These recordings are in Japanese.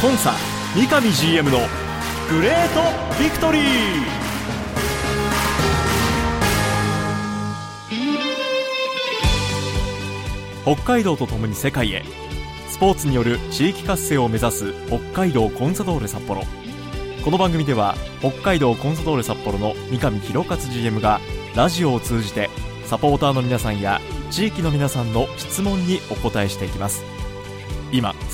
コンサ三上 GM のグレートビクトリー。北海道とともに世界へスポーツによる地域活性を目指す北海道コンサドーレ札幌。この番組では北海道コンサドーレ札幌の三上弘勝 GM がラジオを通じてサポーターの皆さんや地域の皆さんの質問にお答えしていきます。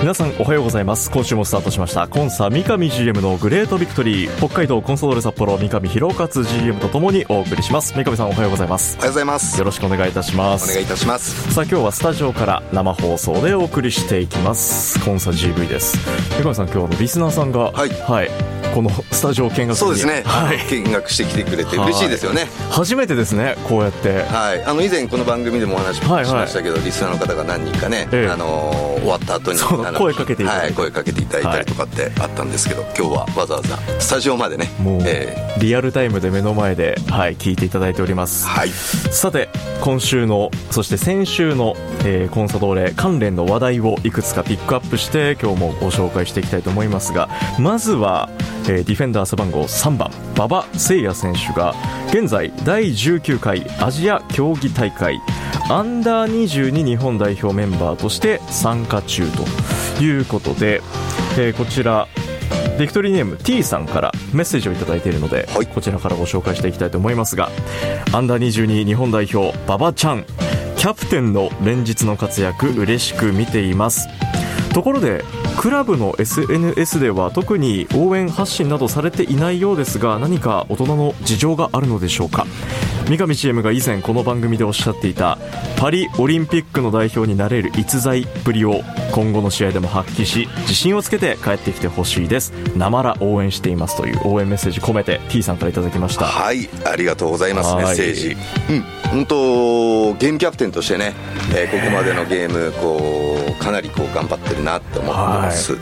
皆さんおはようございます。今週もスタートしました。コンサ三上 GM のグレートビクトリー。北海道コンソドーレ札幌三上弘勝 GM とともにお送りします。三上さんおはようございます。おはようございます。よろしくお願いいたします。お願いいたします。さあ今日はスタジオから生放送でお送りしていきます。コンサ GV です。三上さん今日はリスナーさんがはい。はい、このスタジオ見学に。そうですね、はい。見学してきてくれて嬉しいですよね。初めてですねこうやって。はい、あの以前この番組でもお話ししはいはいましたけど、リスナーの方が何人かね、ええ。あのー終わった後に声かけていただいて。はい、声かけていただいたりとかってあったんですけど、今日はわざわざスタジオまでねもう、えリアルタイムで目の前で、はい、聞いていただいております。ーはい。さて今週のそして先週の、えーコンサドーレ関連の話題をいくつかピックアップして今日もご紹介していきたいと思いますがまずは、えーディフェンダー背番号3番。馬場誠也選手が現在第19回アジア競技大会アンダー22日本代表メンバーとして参加中ということで、えーこちらビクトリーネーム T さんからメッセージをいただいているので、はい。こちらからご紹介していきたいと思いますがアンダー22日本代表馬場ちゃんキャプテンの連日の活躍嬉しく見ています。ところでクラブの SNS では特に応援発信などされていないようですが何か大人の事情があるのでしょうか？三上 CM が以前この番組でおっしゃっていたパリオリンピックの代表になれる逸材ぶりを今後の試合でも発揮し自信をつけて帰ってきてほしいです。なまら応援していますという応援メッセージ込めて T さんからいただきました。はいありがとうございます。はい。メッセージ。うん本当ゲームキャプテンとしてね、えーここまでのゲームこうかなりこう頑張ってるなって思ってます、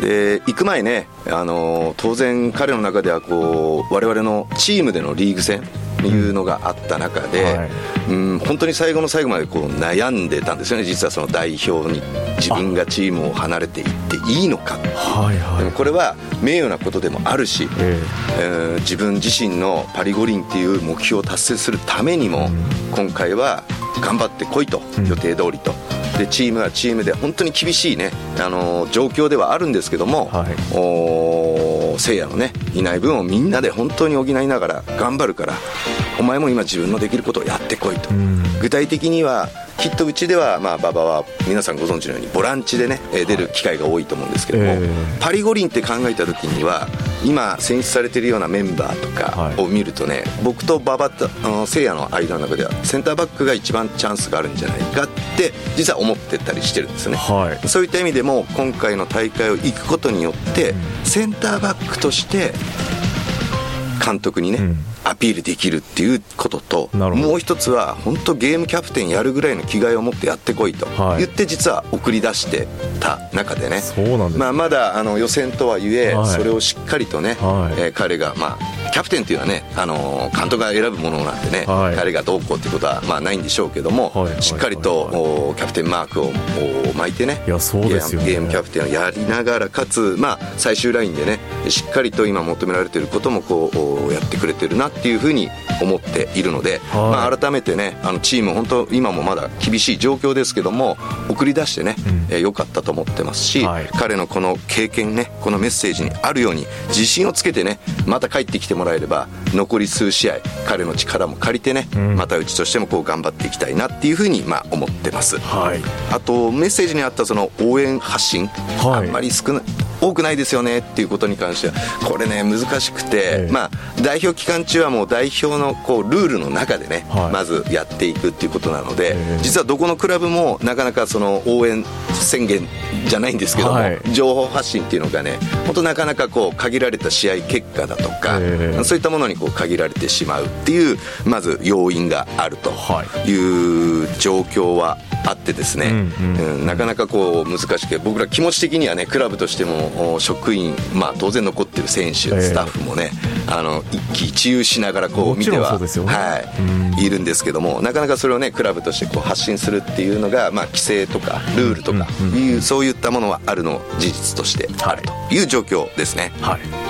で行く前ねあの当然彼の中ではこう我々のチームでのリーグ戦いうのがあった中で、はい。うん本当に最後の最後までこう悩んでたんですよね。実はその代表に自分がチームを離れていっていいのか。はいはい。でもこれは名誉なことでもあるし、ええ。ー自分自身のパリ五輪っていう目標を達成するためにも、今回は頑張ってこいと、うん。予定通りとでチームはチームで本当に厳しいね、あのー状況ではあるんですけども、はい。おー聖夜のねいない分をみんなで本当に補いながら頑張るからお前も今自分のできることをやってこいと、ん。具体的にはきっとうちでは、まあ、馬場は皆さんご存知のようにボランチでね、えー出る機会が多いと思うんですけども、えーパリ五輪って考えた時には今選出されているようなメンバーとかを見るとね、僕と馬場とあの聖夜の間の中ではセンターバックが一番チャンスがあるんじゃないかって実は思ってたりしてるんですね、はい。そういった意味でも今回の大会を行くことによってセンターバックとして監督にね、うんアピールできるっていうことともう一つは本当ゲームキャプテンやるぐらいの気概を持ってやってこいとはい。言って実は送り出してた中でね、そうなんです。まあ、まだあの予選とはいえ、はい。それをしっかりとね、はい。えー彼が、まあ、キャプテンっていうのはね、あのー監督が選ぶものなんでね、はい。彼がどうこうっていうことは、まあ、ないんでしょうけども、はい。しっかりと、キャプテンマークをお巻いてねねゲームゲームキャプテンをやりながらかつ、まあ、最終ラインでねしっかりと今求められていることもこうおやってくれてるなっていうふうに思っているので、はい。まあ、改めてねあのチーム本当今もまだ厳しい状況ですけども送り出してね、うん。えー良かったと思ってますし、はい。彼のこの経験ねこのメッセージにあるように自信をつけてねまた帰ってきてもらえれば残り数試合彼の力も借りてね、うん。またうちとしてもこう頑張っていきたいなっていうふうにまあ思ってます。はい。あとメッセージにあったその応援発信、はい。あんまり少な多くないですよねっていうことに関してはこれね難しくて、ええ。まあ、代表期間中はもう代表のこうルールの中でね、はい。まずやっていくっていうことなので、ええ。実はどこのクラブもなかなかその応援宣言じゃないんですけども、はい。情報発信っていうのがね本当なかなかこう限られた試合結果だとか、ええ。そういったものにこう限られてしまうっていうまず要因があるという状況はあってですね、うんうんうん。なかなかこう難しく僕ら気持ち的にはねクラブとしてもお職員、まあ、当然残ってる選手、ええ。スタッフもねあの一喜一憂しながらこう見てはねはい、いるんですけどもなかなかそれをねクラブとしてこう発信するっていうのが、まあ、規制とかルールとかうんうんいう、そういったものはあるの事実としてあるという状況ですね。はい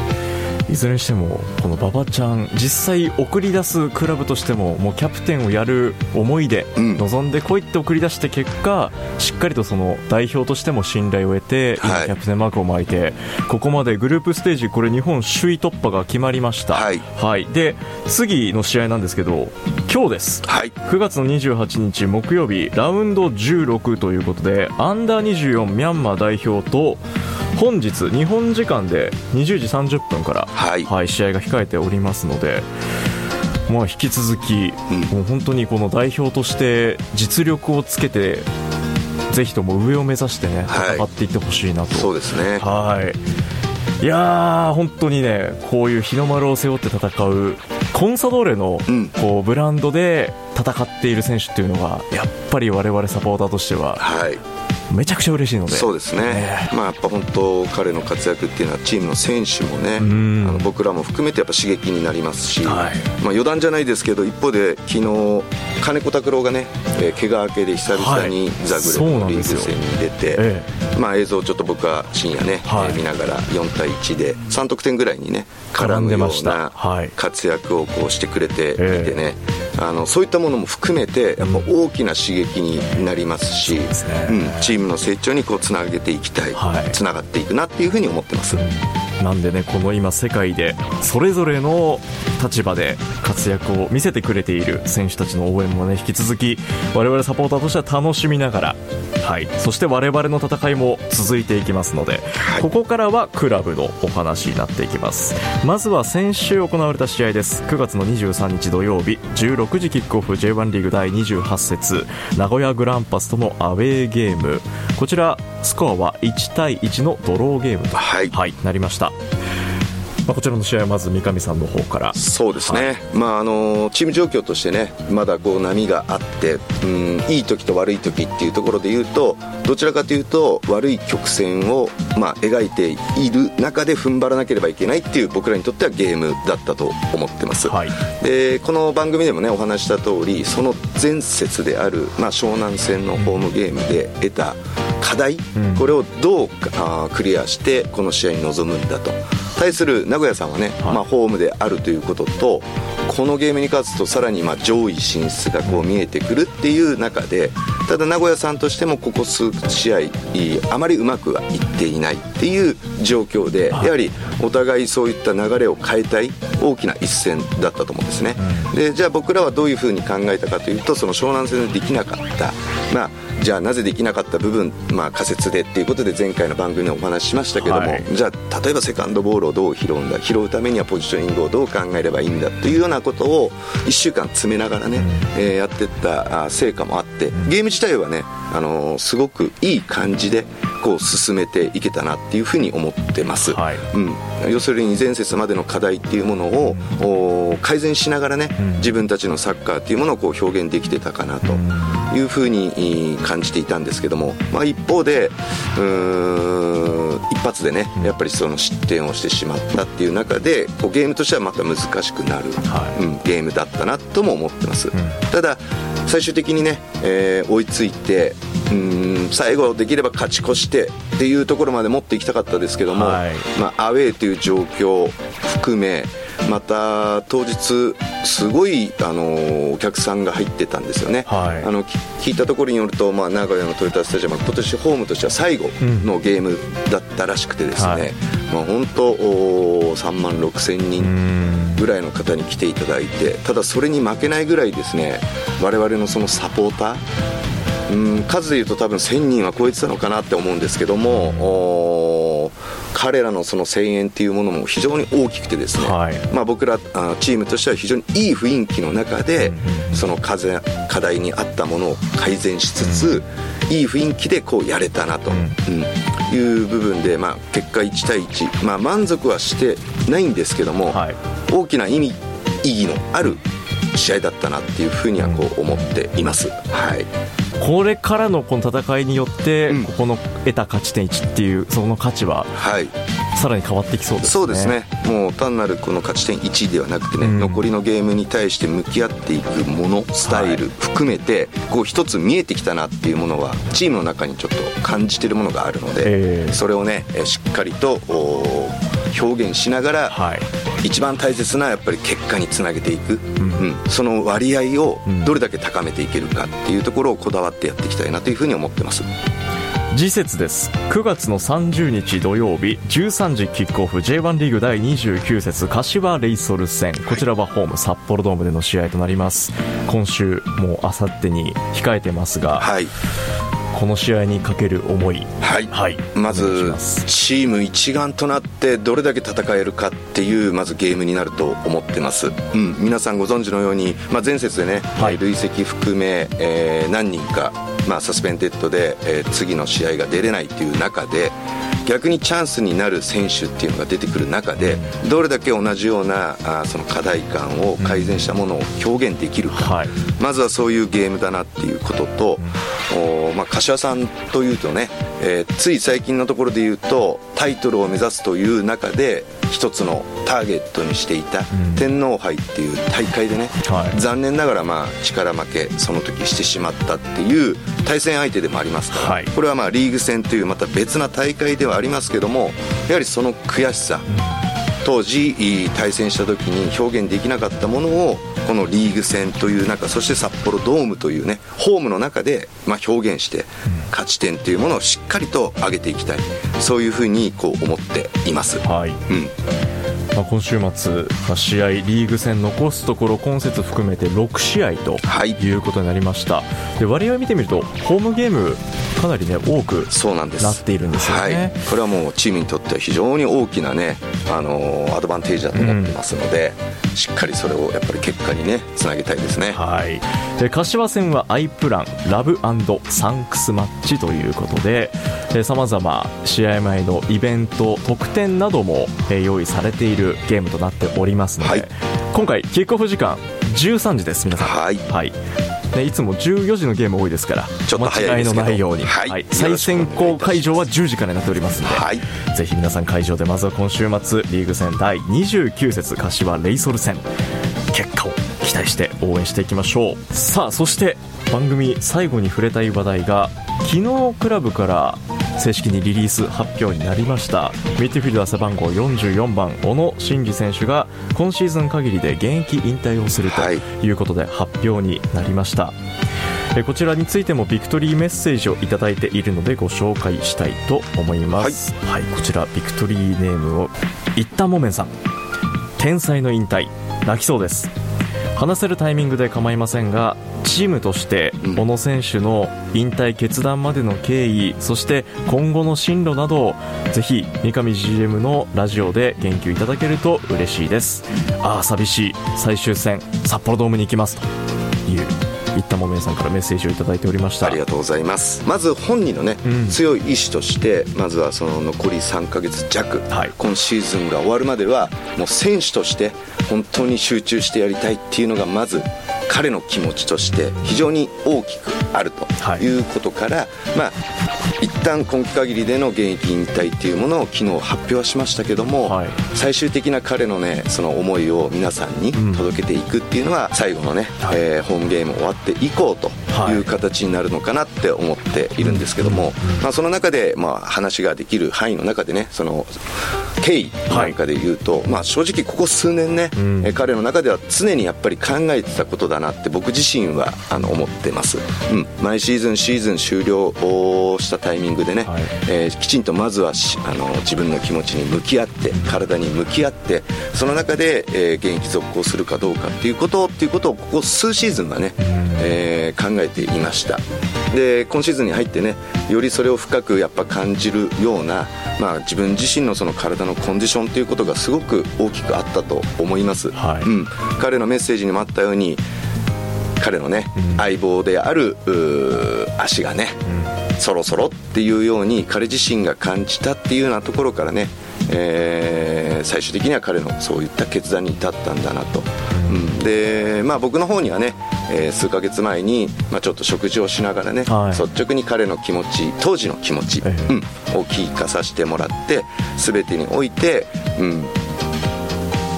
いずれにしてもこの馬場ちゃん実際送り出すクラブとしてももうキャプテンをやる思いでうん。望んでこいって送り出して結果しっかりとその代表としても信頼を得て今はい。キャプテンマークを巻いてここまでグループステージこれ日本首位突破が決まりました。はい。で次の試合なんですけど今日です。はい。9月の28日木曜日ラウンド16ということでアンダー24ミャンマー代表と本日日本時間で20時30分から、はい試合が控えておりますので、まあ、引き続き、うん。もう本当にこの代表として実力をつけてぜひとも上を目指してねはい。戦っていってほしいなと、そうですね。はい。いやー本当にねこういう日の丸を背負って戦うコンサドーレのうん。こうブランドで戦っている選手っていうのがやっぱり我々サポーターとしてははいめちゃくちゃ嬉しいので。そうですね、ね。まあ、やっぱ本当、彼の活躍っていうのは、チームの選手もね、あん。の僕らも含めてやっぱ刺激になりますし、はい。まあ、余談じゃないですけど、一方で、昨日金子拓郎がね、えー怪我明けで久々にはい。ザグレブのリーグ戦に出て、えまあ、映像をちょっと僕は深夜ね、はい。えー見ながら4対1で3得点ぐらいにね絡むようなはい。活躍をこうしてくれていえ。えてね、あのそういったものも含めてやっぱ大きな刺激になりますし、うん、チームの成長にこうつなげていきたい、はい。つながっていくなっていうふうに思ってます。なんでねこの今世界でそれぞれの立場で活躍を見せてくれている選手たちの応援もね引き続き我々サポーターとしては楽しみながらはい。そして我々の戦いも続いていきますので、はい。ここからはクラブのお話になっていきます。まずは先週行われた試合です。9月の23日土曜日16時キックオフ J1 リーグ第28節名古屋グランパスとのアウェーゲーム。こちらスコアは1対1のドローゲームとはい。はい、なりました、まあ、こちらの試合はまず三上さんの方から。そうですね、まあ、あのチーム状況としてねまだこう波があって、うん、いい時と悪い時っていうところで言うとどちらかというと悪い曲線を、まあ、描いている中で踏ん張らなければいけないっていう僕らにとってはゲームだったと思ってます、はい。でこの番組でもねお話しした通りその前節である、まあ、湘南戦のホームゲームで得た課題、うん。これをどうあークリアしてこの試合に臨むんだと対する名古屋さんはね、はい。まあ、ホームであるということとこのゲームに勝つとさらにまあ上位進出がこう見えてくるっていう中でただ名古屋さんとしてもここ数試合あまりうまくはいっていないっていう状況でやはい。はりお互いそういった流れを変えたい大きな一戦だったと思うんですね、でじゃあ僕らはどういうふうに考えたかというとその湘南戦でできなかった、まあ、じゃあなぜできなかった部分、まあ、仮説でっていうことで前回の番組でお話ししましたけども、はい。じゃあ例えばセカンドボールをどう拾うんだ拾うためにはポジショニングをどう考えればいいんだというようなことを1週間詰めながらね、えーやっていったあ成果もあってゲーム自体はね、あのーすごくいい感じでこう進めていけたなっていうふうに思ってます、はい。うん、要するに前節までの課題っていうものを、お改善しながらね、うん。自分たちのサッカーっていうものをこう表現できてたかなというふうにい感じていたんですけども、まあ、一方でうーん一発でねやっぱりその失点をしてしまったっていう中でこうゲームとしてはまた難しくなる、はい。うん、ゲームだったなとも思ってます、ん。ただ最終的にね、えー追いついてうーん最後できれば勝ち越してっていうところまで持っていきたかったですけども、はい。まあ、アウェーという状況を含めまた当日すごい、あのお客さんが入ってたんですよね、はい。あのき聞いたところによると、まあ、名古屋のトヨタスタジアムは今年ホームとしては最後のゲームだったらしくてですね、はい。まあ、本当お3万6千う人んぐらいの方に来ていただいてただそれに負けないぐらいですね我々のそのサポーターうん数でいうと多分1000人は超えてたのかなって思うんですけども、彼らのその声援っていうものも非常に大きくてですね、はい。まあ、僕らあチームとしては非常にいい雰囲気の中で、うんその課課題に合ったものを改善しつつ、いい雰囲気でこうやれたなと、うん。いう部分で、まあ、結果1対1、まあ、満足はしてないんですけども、はい、大きな意味意義のある試合だったなっていうふうにはこう思っています。はい。これからのこの戦いによって、ここの得た勝ち点1っていうその価値は、はい、さらに変わってきそうですね。そうですね。もう単なるこの勝ち点1ではなくてね、うん、残りのゲームに対して向き合っていくものスタイル含めて、はい、こう一つ見えてきたなっていうものはチームの中にちょっと感じてるものがあるので、えー、それをねしっかりと表現しながら、はい、一番大切なやっぱり結果につなげていく、うん、うん、その割合をどれだけ高めていけるかっていうところをこだわってやっていきたいなというふうに思ってます。次節です。9月の30日土曜日13時キックオフ J1 リーグ第29節柏レイソル戦。こちらはホーム札幌ドームでの試合となります。今週もうあさってに控えてますが、はい、この試合にかける思い、はい、はい、まずチーム一丸となってどれだけ戦えるかっていうまずゲームになると思ってます、うん、皆さんご存知のように、まあ、前節でね、はい、累積含め、えー、何人か、まあ、サスペンデッドで、えー、次の試合が出れないっていう中で逆にチャンスになる選手っていうのが出てくる中でどれだけ同じようなあその課題感を改善したものを表現できるか、はい、まずはそういうゲームだなっていうことと、おまあ、柏さんというとね、えー、つい最近のところで言うとタイトルを目指すという中で一つのターゲットにしていた天皇杯っていう大会でね、はい、残念ながらまあ力負けその時してしまったっていう対戦相手でもありますから、はい、これはまあリーグ戦というまた別な大会ではありますけどもやはりその悔しさ、当時対戦した時に表現できなかったものをこのリーグ戦という中そして札幌ドームというねホームの中でま表現して勝ち点というものをしっかりと上げていきたい。そういうふうにこう思っています。はい、うんまあ、今週末、試合、リーグ戦残すところ今節含めて6試合とい。うことになりました、はい、で割合を見てみるとホームゲームかなり、ね、多くなっているんですよね、はい、これはもうチームにとっては非常に大きな、ね、あのアドバンテージだと思ってますので、うん、しっかりそれをやっぱり結果に、ね、つなげたいですね、はい、で柏戦はアイプランラブサンクスマッチということでさまざま試合前のイベント特典なども、え用意されているゲームとなっておりますので、はい、今回キックオフ時間13時です皆さん。はい、はい。ね、いつも14時のゲーム多いですからちょっと間違いのないように、はい、はい、再選考会場は10時からになっておりますので、はい、ぜひ皆さん会場でまずは今週末リーグ戦第29節柏レイソル戦結果を期待して応援していきましょう。さあそして番組最後に触れたい話題が昨日クラブから正式にリリース発表になりました。ミッドフィルダー背番号44番小野伸二選手が今シーズン限りで現役引退をするとい。うことで発表になりました、はい、こちらについてもビクトリーメッセージをいただいているのでご紹介したいと思います、はい、はい、こちらビクトリーネームを一旦もめんさん。天才の引退。泣きそうです話せるタイミングで構いませんがチームとして小野選手の引退決断までの経緯そして今後の進路などをぜひ三上 GM のラジオで言及いただけると嬉しいです。ああ寂しい。最終戦札幌ドームに行きます。という一田もめさんからメッセージをいただいておりました。ありがとうございます。まず本人のね、うん、強い意志としてまずはその残り3か月弱、はい、今シーズンが終わるまではもう選手として本当に集中してやりたいっていうのがまず彼の気持ちとして非常に大きくあるとい。うことから、はい、まあ一旦今期限りでの現役引退っていうものを昨日発表はしましたけども、はい、最終的な彼のねその思いを皆さんに届けていくっていうのは、最後のね、はい、えー、ホームゲーム終わって以降とい。う形になるのかなって思っているんですけども、まあ、その中でまあ話ができる範囲の中でねその経緯なんかで言うと、まあ、正直ここ数年ね、うん、彼の中では常にやっぱり考えてたことだなって僕自身はあの思ってます、うん、毎シーズンシーズン終了したタイミングでね、はい、えー、きちんとまずはあの自分の気持ちに向き合って体に向き合ってその中で、えー、現役続行するかどうかっていうことっていうことをここ数シーズンはね、うん、えー、考えていました。で今シーズンに入ってねよりそれを深くやっぱ感じるような、まあ、自分自身のその体のコンディションということがすごく大きくあったと思います、はい、うん、彼のメッセージにもあったように彼のね、うん、相棒である足がね、うん。そろそろっていうように彼自身が感じたっていうようなところからね、えー、最終的には彼のそういった決断に至ったんだなと、うん、で、まあ、僕の方にはね、えー、数ヶ月前に、まあ、ちょっと食事をしながらね、はい、率直に彼の気持ち当時の気持ち、うん、を聞かさせてもらって全てにおいて、うん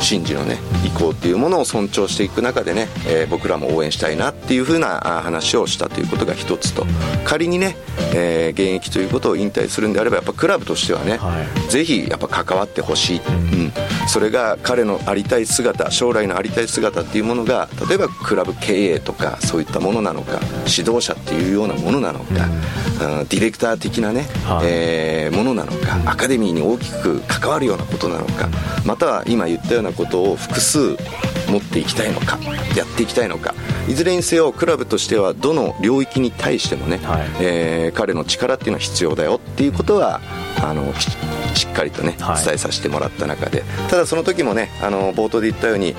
神事のね意向っていうものを尊重していく中でね、えー、僕らも応援したいなっていうふうな話をしたということが一つと。仮にね、えー、現役ということを引退するんであればやっぱクラブとしてはね、はい、ぜひやっぱ関わってほしい、うん、それが彼のありたい姿将来のありたい姿っていうものが例えばクラブ経営とかそういったものなのか指導者っていうようなものなのか、うん、ディレクター的なね、はい、えー、ものなのかアカデミーに大きく関わるようなことなのかまたは今言ったようなことを複数持っていきたいのかやっていきたいのかいずれにせよクラブとしてはどの領域に対してもね、はい、えー、彼の力っていうのは必要だよっていうことはあのしっかりとね伝えさせてもらった中で、はい、ただその時もねあの冒頭で言ったように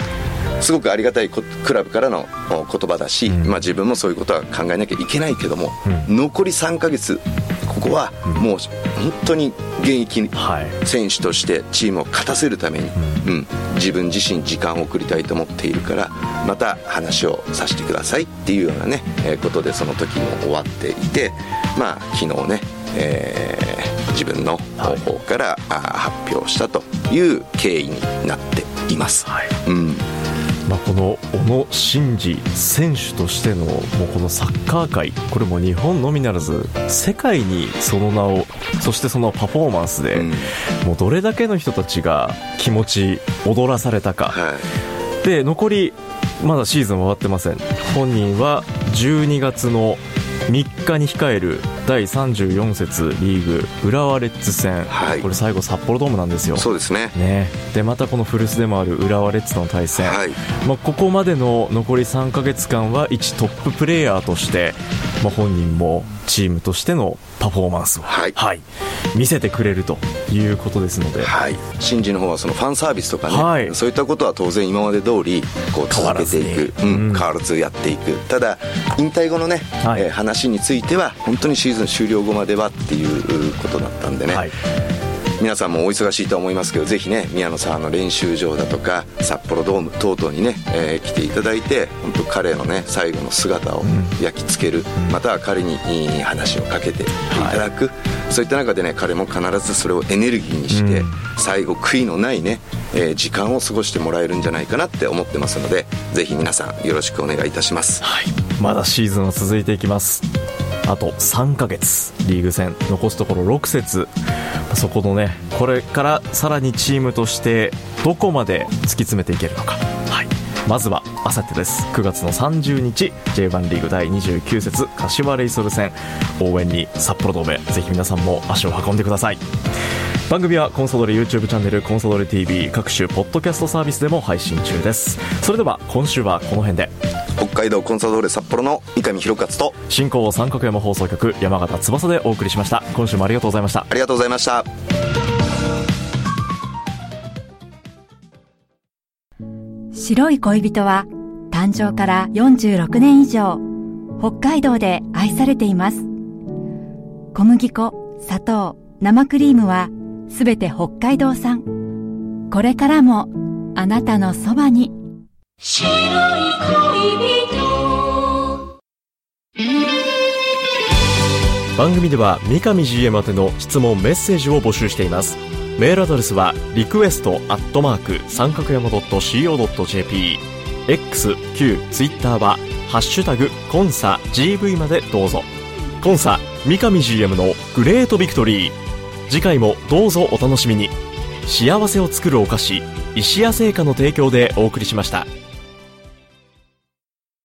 すごくありがたいクラブからの言葉だし、うん、まあ、自分もそういうことは考えなきゃいけないけども、うん、残り3ヶ月はもう本当に現役選手としてチームを勝たせるために、うん、自分自身時間を送りたいと思っているからまた話をさせてくださいっていうようなね、えー、ことでその時も終わっていてまあ昨日ね、えー、自分の方法から、発表したという経緯になっています。はい、うんまあ、この小野伸二選手としてのもうこのサッカー界これも日本のみならず世界にその名をそしてそのパフォーマンスで、うん、もうどれだけの人たちが気持ち踊らされたか、はい、で残りまだシーズン終わってません。本人は12月の3日に控える第34節リーグ浦和レッズ戦、はい、これ最後札幌ドームなんですよ。そうですね。ね。でまたこの古巣でもある浦和レッズとの対戦、はい、まあ、ここまでの残り3か月間は一トッププレーヤーとして、まあ、本人もチームとしてのパフォーマンスを、はい、はい、見せてくれるということですので、はい、新次の方はそのファンサービスとかね、はい、そういったことは当然今まで通りこう続けていく、うん、変わらずやっていく。ただ引退後のね、はい、えー、話については本当にシーズン終了後まではっていうことだったんでね、はい皆さんもお忙しいと思いますけどぜひね宮野さんの練習場だとか札幌ドーム等々にね、えー、来ていただいて本当彼のね最後の姿を焼き付ける、うん、または彼にいい話をかけていただく、はい、そういった中でね彼も必ずそれをエネルギーにして、うん、最後悔いのないね、えー、時間を過ごしてもらえるんじゃないかなって思ってますのでぜひ皆さんよろしくお願いいたします、はい、まだシーズンは続いていきます。あと3ヶ月リーグ戦残すところ6節そこのねこれからさらにチームとしてどこまで突き詰めていけるのか、はい、まずはあさってです。9月の30日 J1 リーグ第29節柏レイソル戦。応援に札幌ドームぜひ皆さんも足を運んでください。番組はコンソドレ YouTube チャンネルコンソドレ TV 各種ポッドキャストサービスでも配信中です。それでは今週はこの辺で。北海道コンサドーレ札幌の三上弘勝と進行三角山放送局山形翼でお送りしました。今週もありがとうございました。ありがとうございました。白い恋人は誕生から46年以上北海道で愛されています。小麦粉砂糖生クリームはすべて北海道産。これからもあなたのそばに白い恋人。番組では三上 GM 宛ての質問メッセージを募集しています。メールアドレスはリクエストアットマーク三角山 .co.jp X、Q、Twitter はハッシュタグコンサ GV までどうぞ。コンサ三上 GM のグレートビクトリー。次回もどうぞお楽しみに。幸せを作るお菓子石屋製菓の提供でお送りしました。